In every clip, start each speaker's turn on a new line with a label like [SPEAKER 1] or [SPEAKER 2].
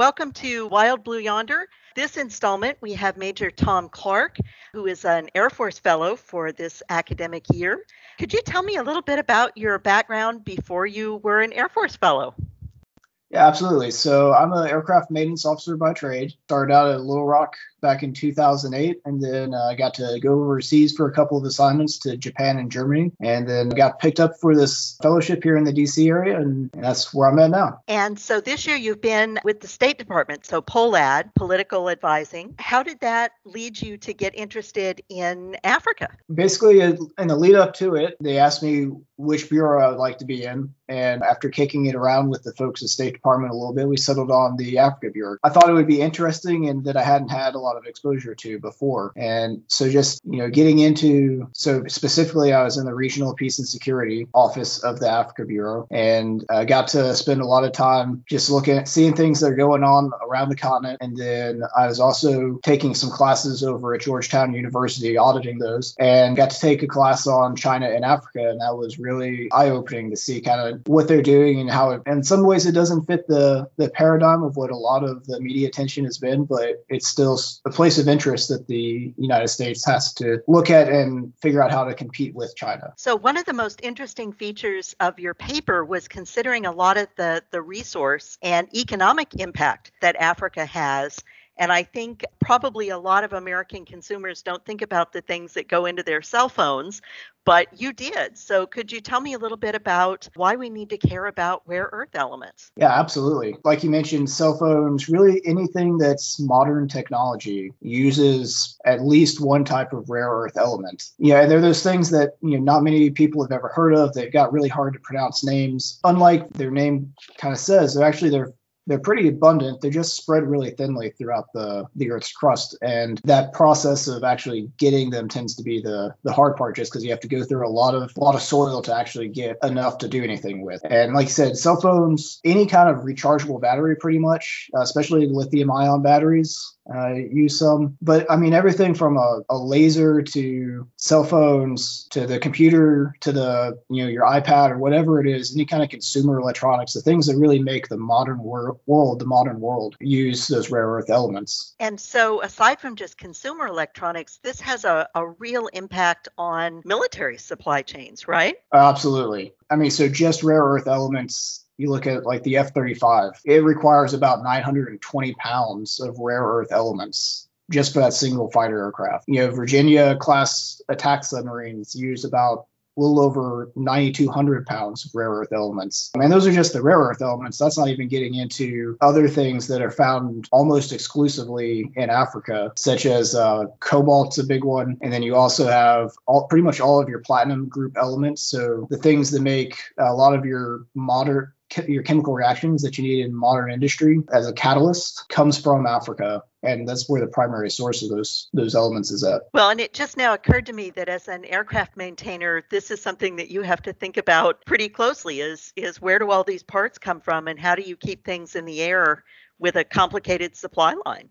[SPEAKER 1] Welcome to Wild Blue Yonder. This installment, we have Major Tom Clark, who is an Air Force Fellow for this academic year. Could you tell me a little bit about your background before you were an Air Force Fellow?
[SPEAKER 2] Yeah, absolutely. So I'm an aircraft maintenance officer by trade. Started out at Little Rock back in 2008, and then I uh, got to go overseas for a couple of assignments to Japan and Germany, and then got picked up for this fellowship here in the DC area, and that's where I'm at now.
[SPEAKER 1] And so this year you've been with the State Department, so POLAD, political advising. How did that lead you to get interested in Africa?
[SPEAKER 2] Basically, in the lead up to it, they asked me which bureau I would like to be in, and after kicking it around with the folks at State Department a little bit, we settled on the Africa Bureau. I thought it would be interesting and that I hadn't had a lot of exposure to before. And so just, you know, getting into, so specifically, I was in the Regional Peace and Security Office of the Africa Bureau and I got to spend a lot of time just looking at seeing things that are going on around the continent. And then I was also taking some classes over at Georgetown University, auditing those, and got to take a class on China and Africa. And that was really eye opening to see kind of what they're doing and how, it, in some ways, it doesn't fit the, the paradigm of what a lot of the media attention has been, but it's still a place of interest that the United States has to look at and figure out how to compete with China.
[SPEAKER 1] So one of the most interesting features of your paper was considering a lot of the the resource and economic impact that Africa has and I think probably a lot of American consumers don't think about the things that go into their cell phones, but you did. So could you tell me a little bit about why we need to care about rare earth elements?
[SPEAKER 2] Yeah, absolutely. Like you mentioned, cell phones, really anything that's modern technology uses at least one type of rare earth element. Yeah, they're those things that you know not many people have ever heard of. They've got really hard to pronounce names. Unlike their name kind of says, they're actually they're they're pretty abundant. They're just spread really thinly throughout the, the Earth's crust. And that process of actually getting them tends to be the, the hard part just because you have to go through a lot of a lot of soil to actually get enough to do anything with. And like I said, cell phones, any kind of rechargeable battery pretty much, uh, especially lithium ion batteries, uh, use some. But I mean, everything from a, a, laser to cell phones to the computer to the, you know, your iPad or whatever it is, any kind of consumer electronics, the things that really make the modern wor- world, the modern world, use those rare earth elements.
[SPEAKER 1] And so, aside from just consumer electronics, this has a, a real impact on military supply chains, right?
[SPEAKER 2] Absolutely. I mean, so just rare earth elements you look at like the F 35, it requires about 920 pounds of rare earth elements just for that single fighter aircraft. You know, Virginia class attack submarines use about a little over 9,200 pounds of rare earth elements. I mean, those are just the rare earth elements. That's not even getting into other things that are found almost exclusively in Africa, such as uh, cobalt's a big one. And then you also have all, pretty much all of your platinum group elements. So the things that make a lot of your modern your chemical reactions that you need in modern industry as a catalyst comes from Africa and that's where the primary source of those those elements is at.
[SPEAKER 1] Well, and it just now occurred to me that as an aircraft maintainer, this is something that you have to think about pretty closely is is where do all these parts come from and how do you keep things in the air with a complicated supply line?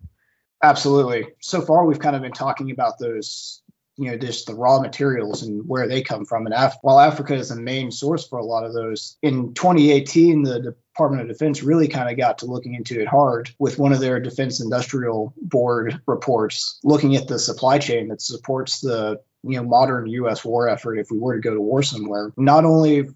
[SPEAKER 2] Absolutely. So far we've kind of been talking about those you know just the raw materials and where they come from. And Af- while africa is the main source for a lot of those in 2018 the department of defense really kind of got to looking into it hard with one of their defense industrial board reports looking at the supply chain that supports the you know modern US war effort if we were to go to war somewhere. Not only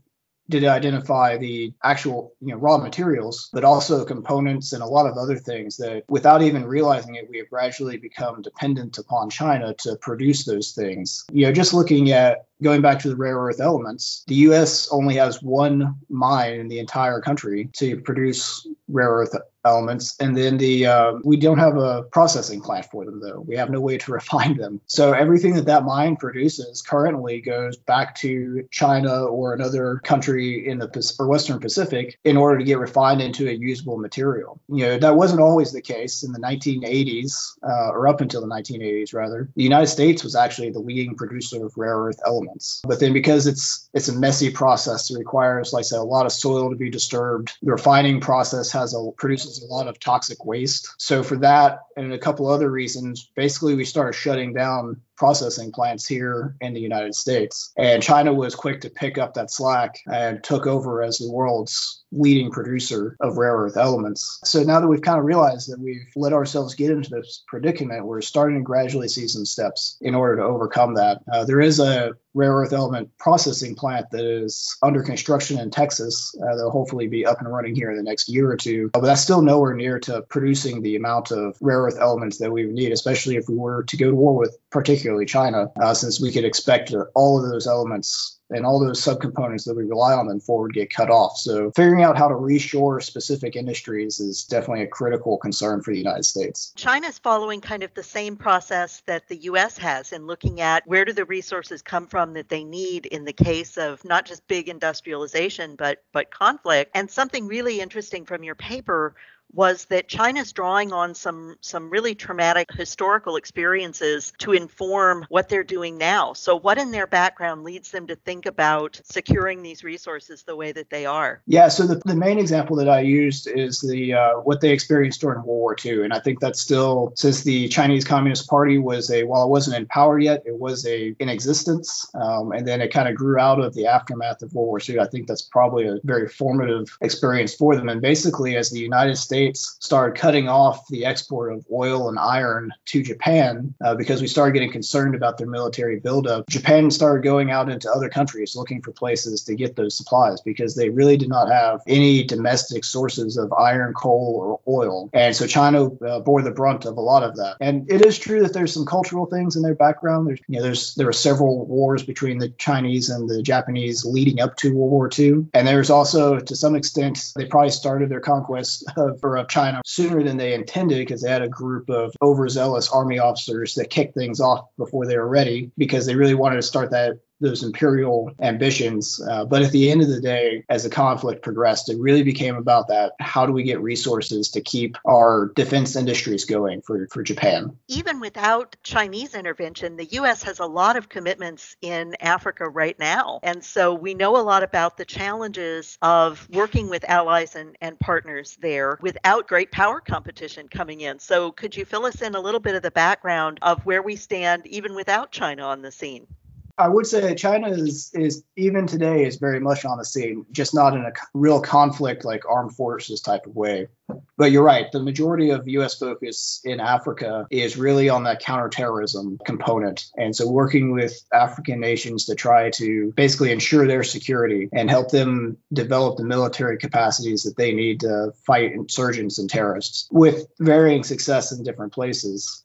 [SPEAKER 2] did identify the actual you know raw materials but also components and a lot of other things that without even realizing it we have gradually become dependent upon china to produce those things. You know just looking at going back to the rare earth elements the us only has one mine in the entire country to produce rare earth elements. And then the uh, we don't have a processing plant for them though. We have no way to refine them. So everything that that mine produces currently goes back to china or another country in the or western pacific in order to get refined into a usable material. You know that wasn't always the case in the 1980s uh, or up until the 1980s rather. The united states was actually the leading producer of rare earth elements. But then because it's it's a messy process it requires like i said a lot of soil to be disturbed. The refining process has a produces a lot of toxic waste. So for that and a couple other reasons, basically we started shutting down processing plants here in the United States. And China was quick to pick up that slack and took over as the world's leading producer of rare earth elements. So now that we've kind of realized that we've let ourselves get into this predicament, we're starting to gradually see some steps in order to overcome that. Uh, there is a rare earth element processing plant that is under construction in Texas. Uh, that'll hopefully be up and running here in the next year or two. But that's still nowhere near to producing the amount of rare earth elements that we would need, especially if we were to go to war with particularly China, uh, since we could expect that all of those elements and all those subcomponents that we rely on them for would get cut off. So figuring out how to reshore specific industries is definitely a critical concern for the United States.
[SPEAKER 1] China's following kind of the same process that the US has in looking at where do the resources come from that they need in the case of not just big industrialization but but conflict. And something really interesting from your paper was that China's drawing on some some really traumatic historical experiences to inform what they're doing now. So what in their background leads them to think about securing these resources the way that they are?
[SPEAKER 2] Yeah, so the, the main example that I used is the uh, what they experienced during World War II, and I think that's still since the Chinese Communist Party was a while it wasn't in power yet, it was a in existence, um, and then it kind of grew out of the aftermath of World War II. I think that's probably a very formative experience for them, and basically as the United States States started cutting off the export of oil and iron to Japan uh, because we started getting concerned about their military buildup. Japan started going out into other countries looking for places to get those supplies because they really did not have any domestic sources of iron, coal, or oil. And so China uh, bore the brunt of a lot of that. And it is true that there's some cultural things in their background. There's, you know, there's there were several wars between the Chinese and the Japanese leading up to World War II, and there's also, to some extent, they probably started their conquest of of China sooner than they intended because they had a group of overzealous army officers that kicked things off before they were ready because they really wanted to start that those imperial ambitions. Uh, but at the end of the day, as the conflict progressed, it really became about that. How do we get resources to keep our defense industries going for, for Japan?
[SPEAKER 1] Even without Chinese intervention, the U.S. has a lot of commitments in Africa right now. And so we know a lot about the challenges of working with allies and, and partners there without great power competition coming in. So could you fill us in a little bit of the background of where we stand even without China on the scene?
[SPEAKER 2] I would say China is is even today is very much on the scene, just not in a real conflict like armed forces type of way. But you're right. The majority of U.S. focus in Africa is really on that counterterrorism component, and so working with African nations to try to basically ensure their security and help them develop the military capacities that they need to fight insurgents and terrorists, with varying success in different places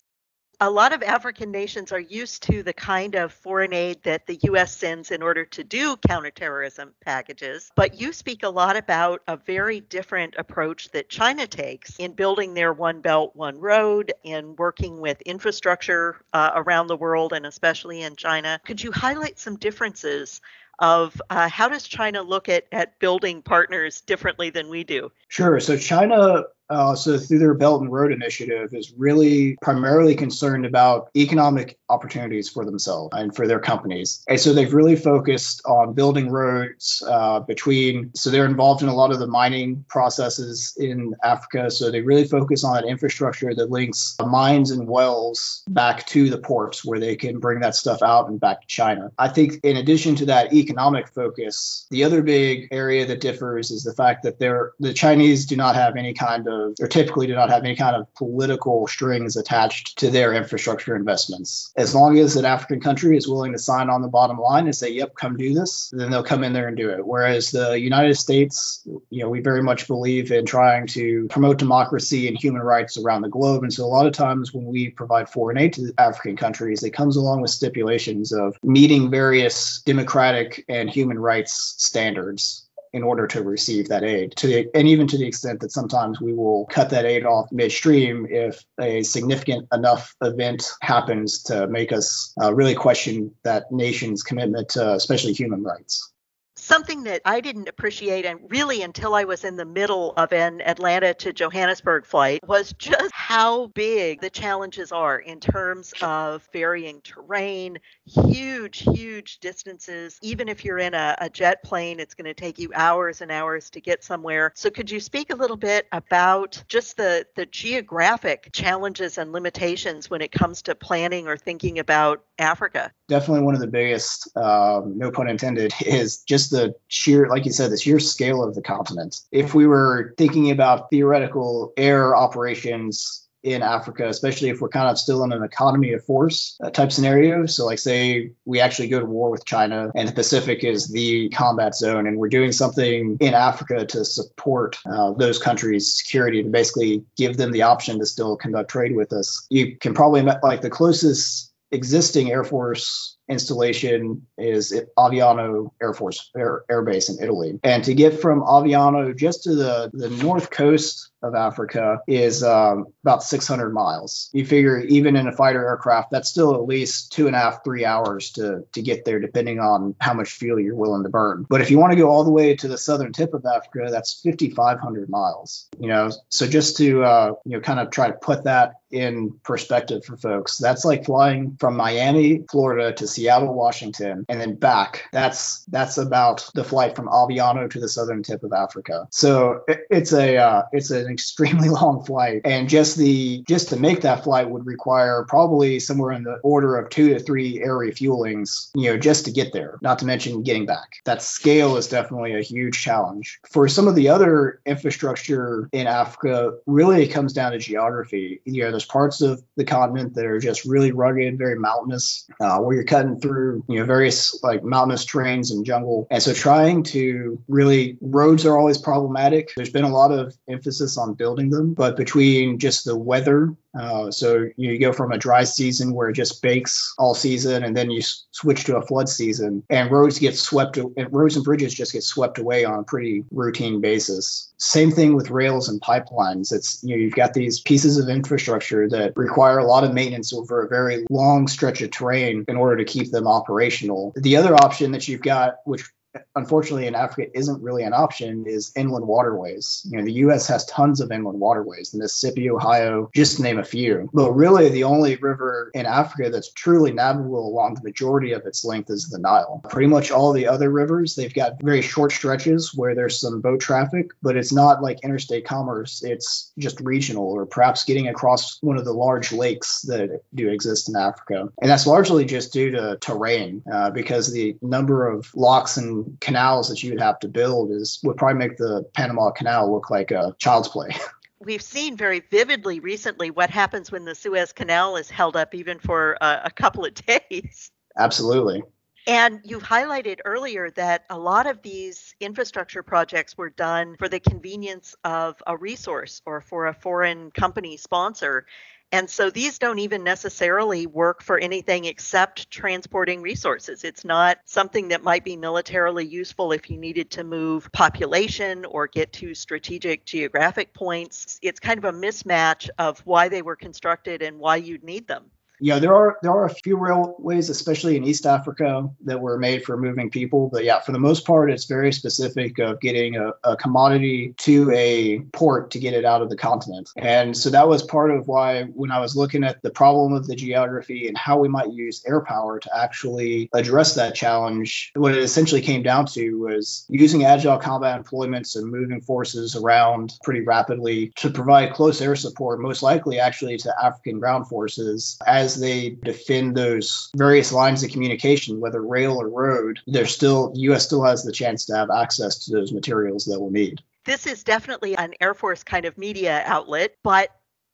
[SPEAKER 1] a lot of African nations are used to the kind of foreign aid that the U.S. sends in order to do counterterrorism packages. But you speak a lot about a very different approach that China takes in building their One Belt, One Road, in working with infrastructure uh, around the world and especially in China. Could you highlight some differences of uh, how does China look at, at building partners differently than we do?
[SPEAKER 2] Sure. So China uh, so through their Belt and Road Initiative is really primarily concerned about economic opportunities for themselves and for their companies. And so they've really focused on building roads uh, between, so they're involved in a lot of the mining processes in Africa. So they really focus on that infrastructure that links mines and wells back to the ports where they can bring that stuff out and back to China. I think in addition to that economic focus, the other big area that differs is the fact that they're, the Chinese do not have any kind of of, or typically do not have any kind of political strings attached to their infrastructure investments. As long as an African country is willing to sign on the bottom line and say, yep, come do this, then they'll come in there and do it. Whereas the United States, you know, we very much believe in trying to promote democracy and human rights around the globe. And so a lot of times when we provide foreign aid to African countries, it comes along with stipulations of meeting various democratic and human rights standards in order to receive that aid. To the, and even to the extent that sometimes we will cut that aid off midstream if a significant enough event happens to make us uh, really question that nation's commitment to especially human rights
[SPEAKER 1] something that I didn't appreciate, and really until I was in the middle of an Atlanta to Johannesburg flight, was just how big the challenges are in terms of varying terrain, huge, huge distances. Even if you're in a, a jet plane, it's going to take you hours and hours to get somewhere. So, could you speak a little bit about just the, the geographic challenges and limitations when it comes to planning or thinking about Africa?
[SPEAKER 2] Definitely one of the biggest, um, no pun intended, is just the sheer, like you said, the sheer scale of the continent. If we were thinking about theoretical air operations in Africa, especially if we're kind of still in an economy of force uh, type scenario. So, like, say we actually go to war with China and the Pacific is the combat zone, and we're doing something in Africa to support uh, those countries' security to basically give them the option to still conduct trade with us. You can probably, like, the closest existing Air Force installation is at Aviano Air Force Air, Air Base in Italy. And to get from Aviano just to the, the north coast of Africa is um, about 600 miles. You figure even in a fighter aircraft, that's still at least two and a half, three hours to, to get there, depending on how much fuel you're willing to burn. But if you want to go all the way to the southern tip of Africa, that's 5,500 miles. You know, so just to uh, you know kind of try to put that in perspective for folks, that's like flying from Miami, Florida to Seattle, Washington, and then back. That's that's about the flight from Aviano to the southern tip of Africa. So it, it's a uh, it's an extremely long flight, and just the just to make that flight would require probably somewhere in the order of two to three air refuelings, you know, just to get there. Not to mention getting back. That scale is definitely a huge challenge. For some of the other infrastructure in Africa, really it comes down to geography. You know, there's parts of the continent that are just really rugged, very mountainous, uh, where you're cutting through you know various like mountainous terrains and jungle and so trying to really roads are always problematic there's been a lot of emphasis on building them but between just the weather uh, so you go from a dry season where it just bakes all season, and then you s- switch to a flood season, and roads get swept. And roads and bridges just get swept away on a pretty routine basis. Same thing with rails and pipelines. It's you know you've got these pieces of infrastructure that require a lot of maintenance over a very long stretch of terrain in order to keep them operational. The other option that you've got, which unfortunately in Africa isn't really an option is inland waterways. You know, the US has tons of inland waterways, the Mississippi, Ohio, just to name a few. But really the only river in Africa that's truly navigable along the majority of its length is the Nile. Pretty much all the other rivers, they've got very short stretches where there's some boat traffic, but it's not like interstate commerce. It's just regional or perhaps getting across one of the large lakes that do exist in Africa. And that's largely just due to terrain uh, because the number of locks and canals that you would have to build is would probably make the Panama Canal look like a child's play.
[SPEAKER 1] We've seen very vividly recently what happens when the Suez Canal is held up even for a, a couple of days.
[SPEAKER 2] Absolutely.
[SPEAKER 1] And you highlighted earlier that a lot of these infrastructure projects were done for the convenience of a resource or for a foreign company sponsor. And so these don't even necessarily work for anything except transporting resources. It's not something that might be militarily useful if you needed to move population or get to strategic geographic points. It's kind of a mismatch of why they were constructed and why you'd need them
[SPEAKER 2] yeah, there are there are a few railways, especially in East Africa, that were made for moving people. But yeah, for the most part, it's very specific of getting a, a commodity to a port to get it out of the continent. And so that was part of why when I was looking at the problem of the geography and how we might use air power to actually address that challenge, what it essentially came down to was using agile combat employments and moving forces around pretty rapidly to provide close air support, most likely actually to African ground forces as as they defend those various lines of communication, whether rail or road, there's still U.S. still has the chance to have access to those materials that we'll need.
[SPEAKER 1] This is definitely an Air Force kind of media outlet, but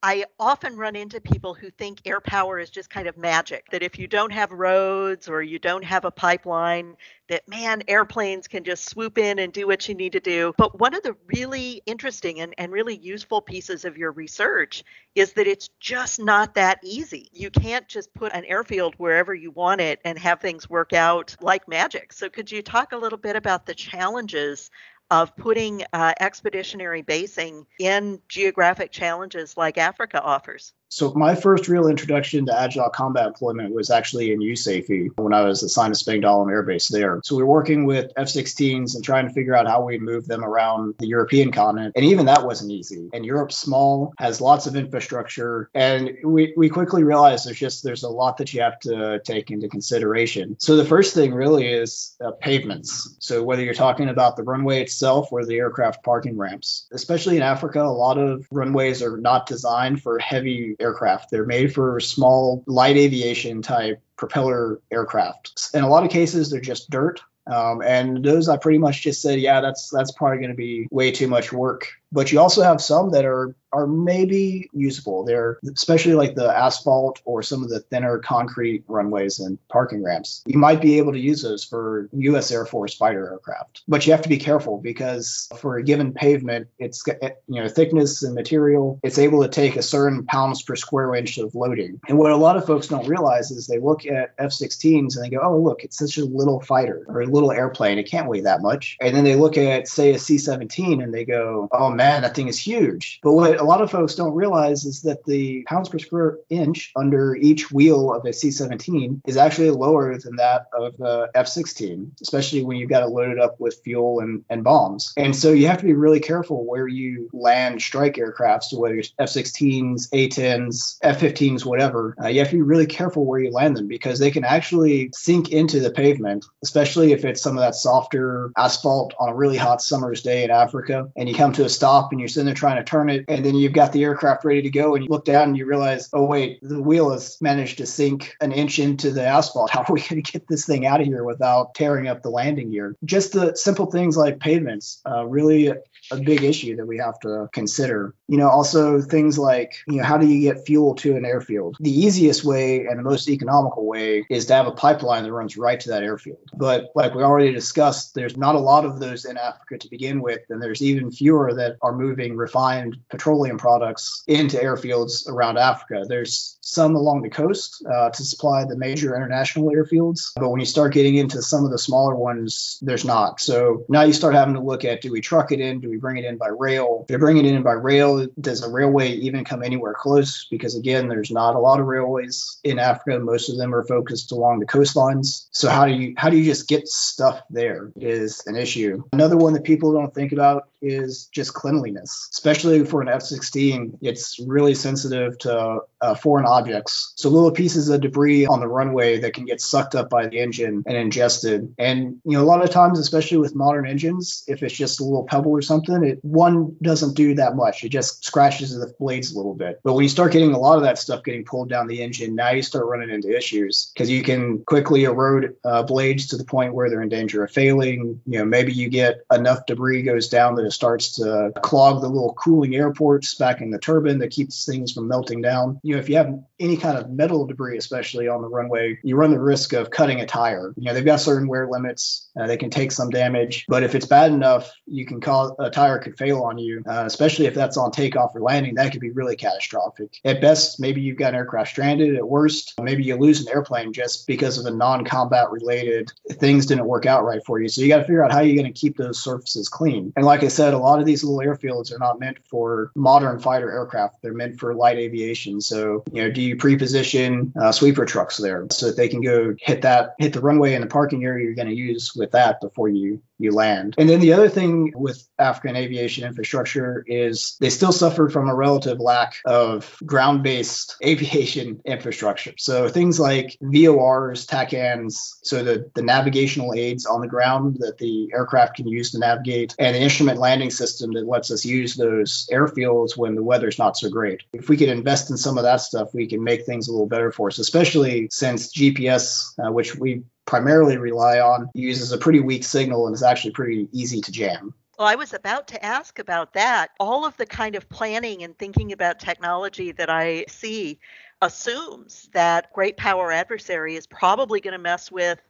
[SPEAKER 1] I often run into people who think air power is just kind of magic, that if you don't have roads or you don't have a pipeline, that man, airplanes can just swoop in and do what you need to do. But one of the really interesting and, and really useful pieces of your research is that it's just not that easy. You can't just put an airfield wherever you want it and have things work out like magic. So, could you talk a little bit about the challenges of putting uh, expeditionary basing in geographic challenges like Africa offers.
[SPEAKER 2] So my first real introduction to agile combat deployment was actually in USAFE when I was assigned to Spangdahlem Air Base there. So we were working with F-16s and trying to figure out how we move them around the European continent, and even that wasn't easy. And Europe's small, has lots of infrastructure, and we we quickly realized there's just there's a lot that you have to take into consideration. So the first thing really is uh, pavements. So whether you're talking about the runway itself or the aircraft parking ramps, especially in Africa, a lot of runways are not designed for heavy aircraft. They're made for small, light aviation type propeller aircraft. In a lot of cases, they're just dirt. Um, and those I pretty much just said, yeah, that's that's probably going to be way too much work but you also have some that are are maybe usable. They're especially like the asphalt or some of the thinner concrete runways and parking ramps. You might be able to use those for U.S. Air Force fighter aircraft, but you have to be careful because for a given pavement, it's you know thickness and material. It's able to take a certain pounds per square inch of loading. And what a lot of folks don't realize is they look at F-16s and they go, "Oh, look, it's such a little fighter or a little airplane. It can't weigh that much." And then they look at say a C-17 and they go, "Oh man." Man, that thing is huge. But what a lot of folks don't realize is that the pounds per square inch under each wheel of a C 17 is actually lower than that of the F 16, especially when you've got it loaded up with fuel and, and bombs. And so you have to be really careful where you land strike aircraft, so whether it's F 16s, A 10s, F 15s, whatever. Uh, you have to be really careful where you land them because they can actually sink into the pavement, especially if it's some of that softer asphalt on a really hot summer's day in Africa and you come to a stop stop and you're sitting there trying to turn it and then you've got the aircraft ready to go and you look down and you realize oh wait the wheel has managed to sink an inch into the asphalt how are we going to get this thing out of here without tearing up the landing gear just the simple things like pavements uh, really a big issue that we have to consider. You know, also things like, you know, how do you get fuel to an airfield? The easiest way and the most economical way is to have a pipeline that runs right to that airfield. But like we already discussed, there's not a lot of those in Africa to begin with, and there's even fewer that are moving refined petroleum products into airfields around Africa. There's some along the coast uh, to supply the major international airfields, but when you start getting into some of the smaller ones, there's not. So now you start having to look at do we truck it in? Do we bring it in by rail? If you bring it in by rail, does a railway even come anywhere close? Because again, there's not a lot of railways in Africa. Most of them are focused along the coastlines. So how do you how do you just get stuff there is an issue. Another one that people don't think about is just cleanliness, especially for an F-16. It's really sensitive to uh, foreign objects. So little pieces of debris on the runway that can get sucked up by the engine and ingested. And you know, a lot of times, especially with modern engines, if it's just a little pebble or something, it one doesn't do that much. It just scratches the blades a little bit. But when you start getting a lot of that stuff getting pulled down the engine, now you start running into issues because you can quickly erode uh, blades to the point where they're in danger of failing. You know, maybe you get enough debris goes down that it starts to clog the little cooling air ports back in the turbine that keeps things from melting down. You know, if you have any kind of metal debris, especially on the runway, you run the risk of cutting a tire. You know, they've got certain wear limits. Uh, they can take some damage, but if it's bad enough, you can cause a tire could fail on you, uh, especially if that's on takeoff or landing. That could be really catastrophic. At best, maybe you've got an aircraft stranded. At worst, maybe you lose an airplane just because of a non-combat related things didn't work out right for you. So you got to figure out how you're going to keep those surfaces clean. And like I said, a lot of these little airfields are not meant for modern fighter aircraft. They're meant for light aviation. So you know, do you pre-position uh, sweeper trucks there so that they can go hit that hit the runway and the parking area you're going to use with that before you you land. And then the other thing with African aviation infrastructure is they still suffer from a relative lack of ground-based aviation infrastructure. So things like VORs, TACANs, so the, the navigational aids on the ground that the aircraft can use to navigate, and the instrument landing system that lets us use those airfields when the weather's not so great. If we could invest in some of that stuff, we can make things a little better for us, especially since GPS, uh, which we primarily rely on uses a pretty weak signal and is actually pretty easy to jam.
[SPEAKER 1] Well, I was about to ask about that. All of the kind of planning and thinking about technology that I see assumes that great power adversary is probably going to mess with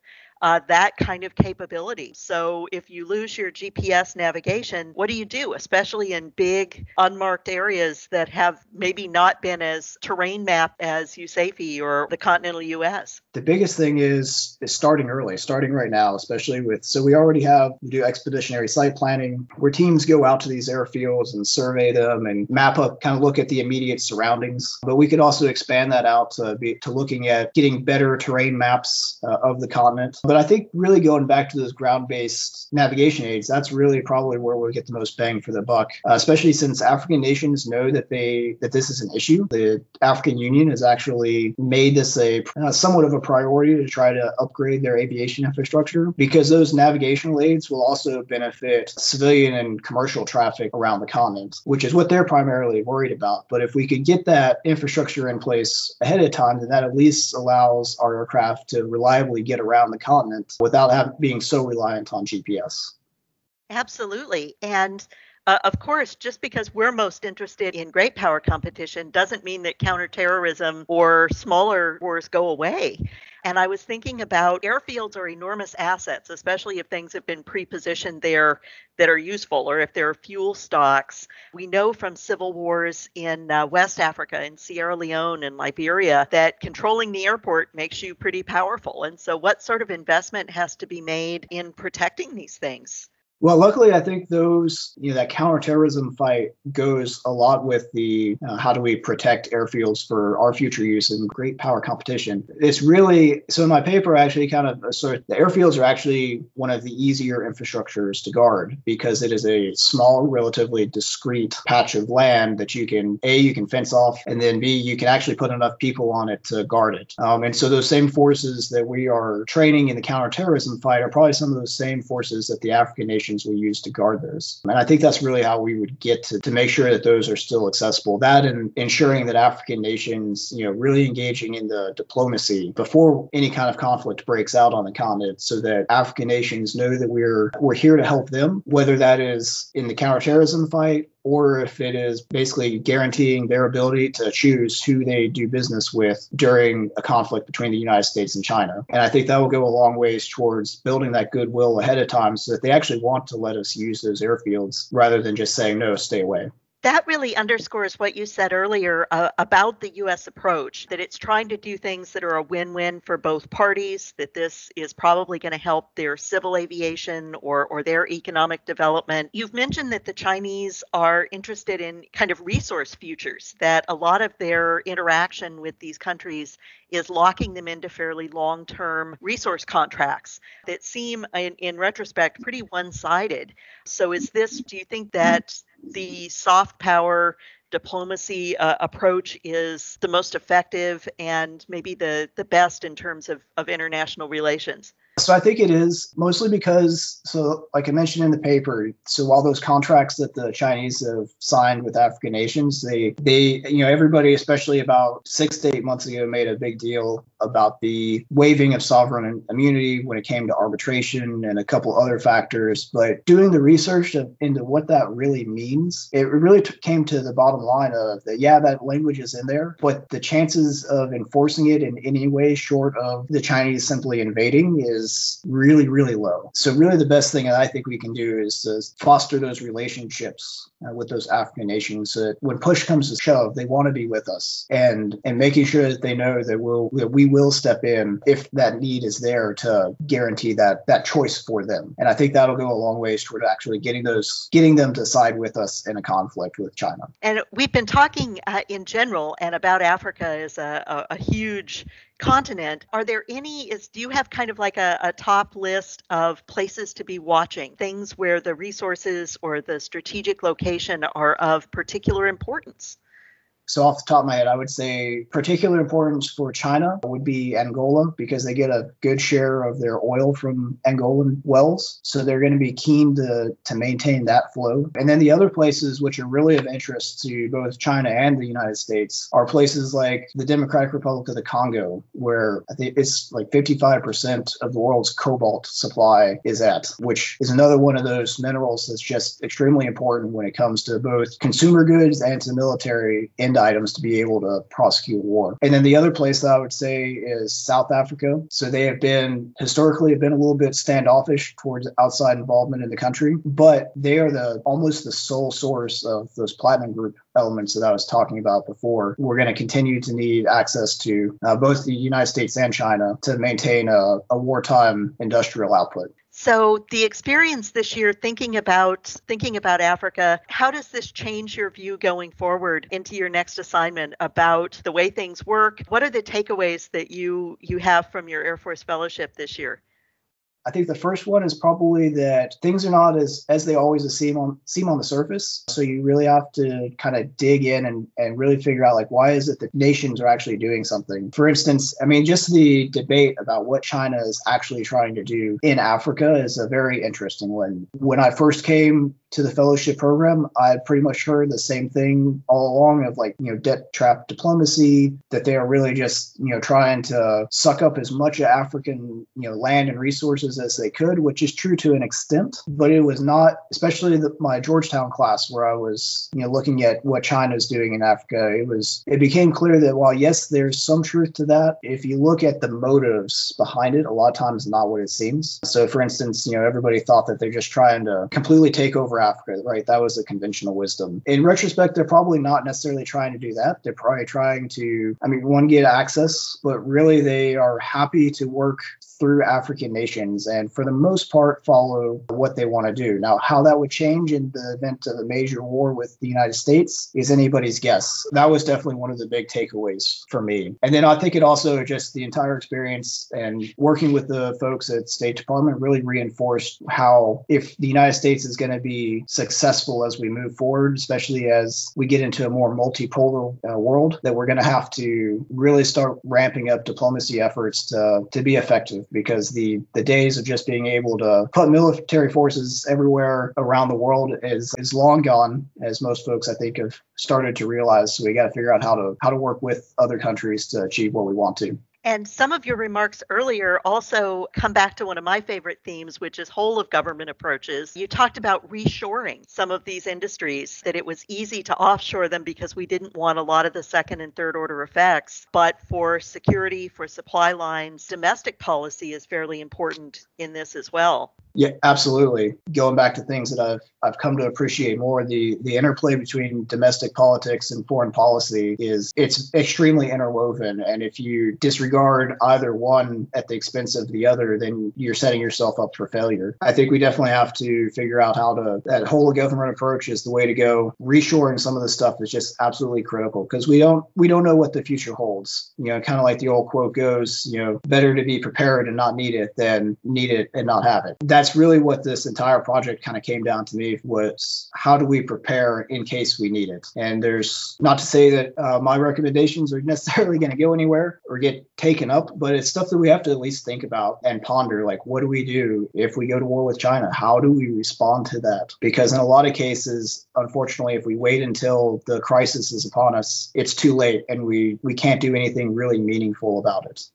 [SPEAKER 1] uh, that kind of capability. So if you lose your GPS navigation, what do you do, especially in big unmarked areas that have maybe not been as terrain mapped as USAFE or the continental US?
[SPEAKER 2] The biggest thing is is starting early, starting right now, especially with so we already have we do expeditionary site planning where teams go out to these airfields and survey them and map up, kind of look at the immediate surroundings. But we could also expand that out to be to looking at getting better terrain maps uh, of the continent. But I think really going back to those ground-based navigation aids, that's really probably where we'll get the most bang for the buck, uh, especially since African nations know that they that this is an issue. The African Union has actually made this a uh, somewhat of a priority to try to upgrade their aviation infrastructure because those navigational aids will also benefit civilian and commercial traffic around the continent, which is what they're primarily worried about. But if we could get that infrastructure in place ahead of time, then that at least allows our aircraft to reliably get around the continent without having, being so reliant on GPS.
[SPEAKER 1] Absolutely. And uh, of course, just because we're most interested in great power competition doesn't mean that counterterrorism or smaller wars go away. And I was thinking about airfields are enormous assets, especially if things have been pre-positioned there that are useful or if there are fuel stocks. We know from civil wars in uh, West Africa in Sierra Leone and Liberia that controlling the airport makes you pretty powerful. And so what sort of investment has to be made in protecting these things?
[SPEAKER 2] Well, luckily, I think those, you know, that counterterrorism fight goes a lot with the uh, how do we protect airfields for our future use and great power competition. It's really so. In my paper, I actually kind of so the airfields are actually one of the easier infrastructures to guard because it is a small, relatively discrete patch of land that you can a you can fence off, and then b you can actually put enough people on it to guard it. Um, and so those same forces that we are training in the counterterrorism fight are probably some of those same forces that the African nations we use to guard those. And I think that's really how we would get to, to make sure that those are still accessible. That and ensuring that African nations, you know, really engaging in the diplomacy before any kind of conflict breaks out on the continent so that African nations know that we're we're here to help them, whether that is in the counterterrorism fight or if it is basically guaranteeing their ability to choose who they do business with during a conflict between the United States and China. And I think that will go a long ways towards building that goodwill ahead of time so that they actually want to let us use those airfields rather than just saying, no, stay away
[SPEAKER 1] that really underscores what you said earlier uh, about the U.S. approach that it's trying to do things that are a win win for both parties, that this is probably going to help their civil aviation or, or their economic development. You've mentioned that the Chinese are interested in kind of resource futures, that a lot of their interaction with these countries is locking them into fairly long term resource contracts that seem, in, in retrospect, pretty one sided. So, is this, do you think that the soft power diplomacy uh, approach is the most effective and maybe the, the best in terms of, of international relations?
[SPEAKER 2] So I think it is mostly because, so like I mentioned in the paper, so all those contracts that the Chinese have signed with African nations, they, they, you know, everybody, especially about six to eight months ago, made a big deal about the waiving of sovereign immunity when it came to arbitration and a couple other factors. But doing the research of, into what that really means, it really t- came to the bottom line of that, yeah, that language is in there, but the chances of enforcing it in any way short of the Chinese simply invading is really, really low. So, really, the best thing that I think we can do is to foster those relationships uh, with those African nations. So that when push comes to shove, they want to be with us, and and making sure that they know that we'll that we will step in if that need is there to guarantee that that choice for them. And I think that'll go a long ways toward actually getting those getting them to side with us in a conflict with China.
[SPEAKER 1] And we've been talking uh, in general and about Africa as a, a, a huge continent, are there any, is do you have kind of like a, a top list of places to be watching, things where the resources or the strategic location are of particular importance?
[SPEAKER 2] So off the top of my head, I would say particular importance for China would be Angola because they get a good share of their oil from Angolan wells. So they're going to be keen to, to maintain that flow. And then the other places which are really of interest to both China and the United States are places like the Democratic Republic of the Congo, where I think it's like 55% of the world's cobalt supply is at, which is another one of those minerals that's just extremely important when it comes to both consumer goods and to military in agenda items to be able to prosecute war. And then the other place that I would say is South Africa. So they have been historically have been a little bit standoffish towards outside involvement in the country, but they are the almost the sole source of those platinum group elements that I was talking about before. We're going to continue to need access to uh, both the United States and China to maintain a, a wartime industrial output.
[SPEAKER 1] So the experience this year thinking about thinking about Africa, how does this change your view going forward into your next assignment about the way things work? What are the takeaways that you you have from your Air Force fellowship this year?
[SPEAKER 2] I think the first one is probably that things are not as as they always seem on seem on the surface. So you really have to kind of dig in and, and really figure out like why is it that nations are actually doing something. For instance, I mean just the debate about what China is actually trying to do in Africa is a very interesting one. When I first came to the fellowship program, I pretty much heard the same thing all along of like, you know, debt trap diplomacy, that they are really just, you know, trying to suck up as much African, you know, land and resources as they could, which is true to an extent. But it was not, especially the, my Georgetown class where I was, you know, looking at what China is doing in Africa. It was, it became clear that while yes, there's some truth to that, if you look at the motives behind it, a lot of times not what it seems. So, for instance, you know, everybody thought that they're just trying to completely take over Africa, right? That was the conventional wisdom. In retrospect, they're probably not necessarily trying to do that. They're probably trying to, I mean, one, get access, but really they are happy to work through African nations and for the most part follow what they want to do. Now, how that would change in the event of a major war with the United States is anybody's guess. That was definitely one of the big takeaways for me. And then I think it also just the entire experience and working with the folks at State Department really reinforced how if the United States is going to be successful as we move forward, especially as we get into a more multipolar uh, world, that we're going to have to really start ramping up diplomacy efforts to, to be effective because the, the days of just being able to put military forces everywhere around the world is, is long gone, as most folks I think have started to realize. So we got to figure out how to how to work with other countries to achieve what we want to.
[SPEAKER 1] And some of your remarks earlier also come back to one of my favorite themes, which is whole of government approaches. You talked about reshoring some of these industries, that it was easy to offshore them because we didn't want a lot of the second and third order effects. But for security, for supply lines, domestic policy is fairly important in this as well.
[SPEAKER 2] Yeah, absolutely. Going back to things that I've I've come to appreciate more, the the interplay between domestic politics and foreign policy is it's extremely interwoven. And if you disregard either one at the expense of the other, then you're setting yourself up for failure. I think we definitely have to figure out how to that whole government approach is the way to go. Reshoring some of the stuff is just absolutely critical because we don't we don't know what the future holds. You know, kind of like the old quote goes, you know, better to be prepared and not need it than need it and not have it. That's that's really what this entire project kind of came down to me was how do we prepare in case we need it? And there's not to say that uh, my recommendations are necessarily going to go anywhere or get taken up but it's stuff that we have to at least think about and ponder like what do we do if we go to war with china? How do we respond to that? Because in a lot of cases unfortunately if we wait until the crisis is upon us it's too late and we we can't do anything really meaningful about it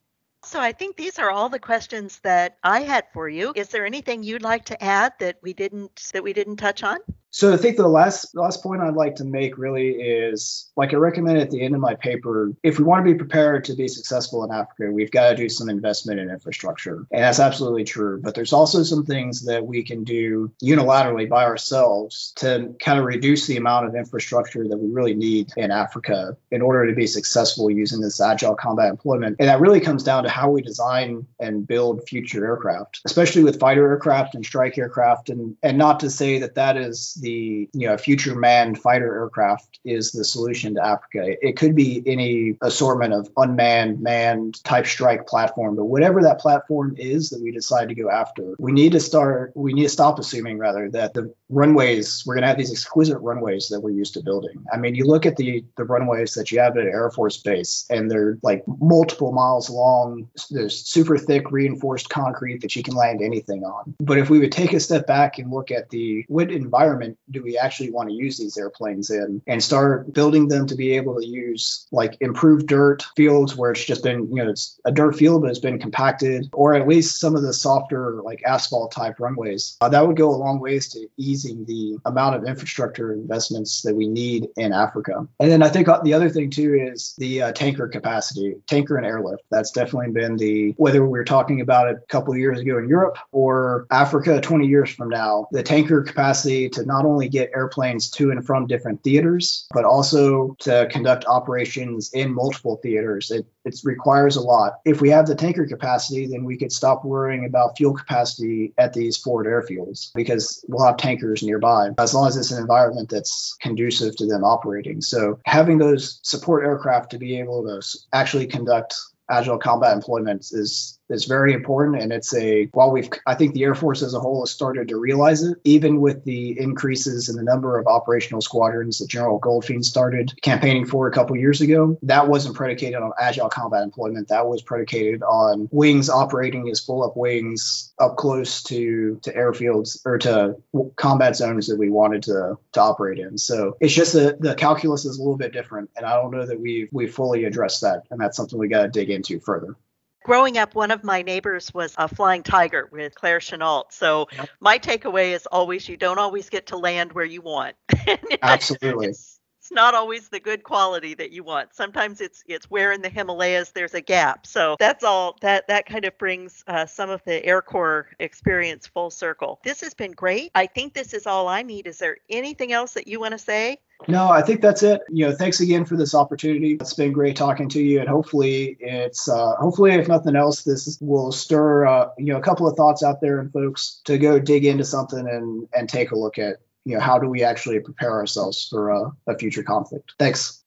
[SPEAKER 1] so I think these are all the questions that I had for you. Is there anything you'd like to add that we didn't that we didn't touch on?
[SPEAKER 2] So I think the last last point I'd like to make really is like I recommend at the end of my paper, if we want to be prepared to be successful in Africa, we've got to do some investment in infrastructure. And that's absolutely true. But there's also some things that we can do unilaterally by ourselves to kind of reduce the amount of infrastructure that we really need in Africa in order to be successful using this agile combat employment. And that really comes down to how we design and build future aircraft, especially with fighter aircraft and strike aircraft. And and not to say that that is the you know future manned fighter aircraft is the solution to Africa. It could be any assortment of unmanned, manned type strike platform, but whatever that platform is that we decide to go after, we need to start. We need to stop assuming rather that the runways we're going to have these exquisite runways that we're used to building. I mean, you look at the the runways that you have at an Air Force Base, and they're like multiple miles long. There's super thick reinforced concrete that you can land anything on. But if we would take a step back and look at the what environment do we actually want to use these airplanes in and start building them to be able to use like improved dirt fields where it's just been, you know, it's a dirt field, but it's been compacted, or at least some of the softer like asphalt type runways. Uh, that would go a long ways to easing the amount of infrastructure investments that we need in Africa. And then I think the other thing too is the uh, tanker capacity, tanker and airlift. That's definitely been the, whether we're talking about it a couple years ago in Europe or Africa 20 years from now, the tanker capacity to not only get airplanes to and from different theaters, but also to conduct operations in multiple theaters. It, it requires a lot. If we have the tanker capacity, then we could stop worrying about fuel capacity at these forward airfields because we'll have tankers nearby as long as it's an environment that's conducive to them operating. So having those support aircraft to be able to actually conduct agile combat employment is is very important. And it's a while we've i think the air force as a whole has started to realize it even with the increases in the number of operational squadrons that general goldfein started campaigning for a couple years ago that wasn't predicated on agile combat employment. That was predicated on wings operating as full up wings up close to to airfields or to combat zones that we wanted to to operate in. So it's just that the calculus is a little bit different. And i don't know that we've we fully addressed that. And that's something we got to dig into further
[SPEAKER 1] growing up, one of my neighbors was a flying tiger with Claire Chennault. So yep. my takeaway is always you don't always get to land where you want.
[SPEAKER 2] Absolutely.
[SPEAKER 1] it's, it's not always the good quality that you want. Sometimes it's it's where in the Himalayas there's a gap. So that's all that that kind of brings uh, some of the Air Corps experience full circle. This has been great. I think this is all I need. Is there anything else that you want to say?
[SPEAKER 2] No, I think that's it. You know, thanks again for this opportunity. It's been great talking to you, and hopefully, it's uh, hopefully, if nothing else, this will stir uh, you know a couple of thoughts out there and folks to go dig into something and and take a look at you know how do we actually prepare ourselves for a, a future conflict. Thanks.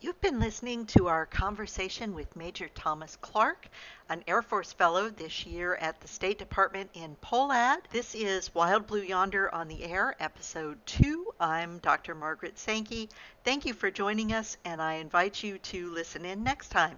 [SPEAKER 1] You've been listening to our conversation with Major Thomas Clark, an Air Force Fellow this year at the State Department in Pohlad. This is Wild Blue Yonder on the Air, Episode 2. I'm Dr. Margaret Sankey. Thank you for joining us, and I invite you to listen in next time.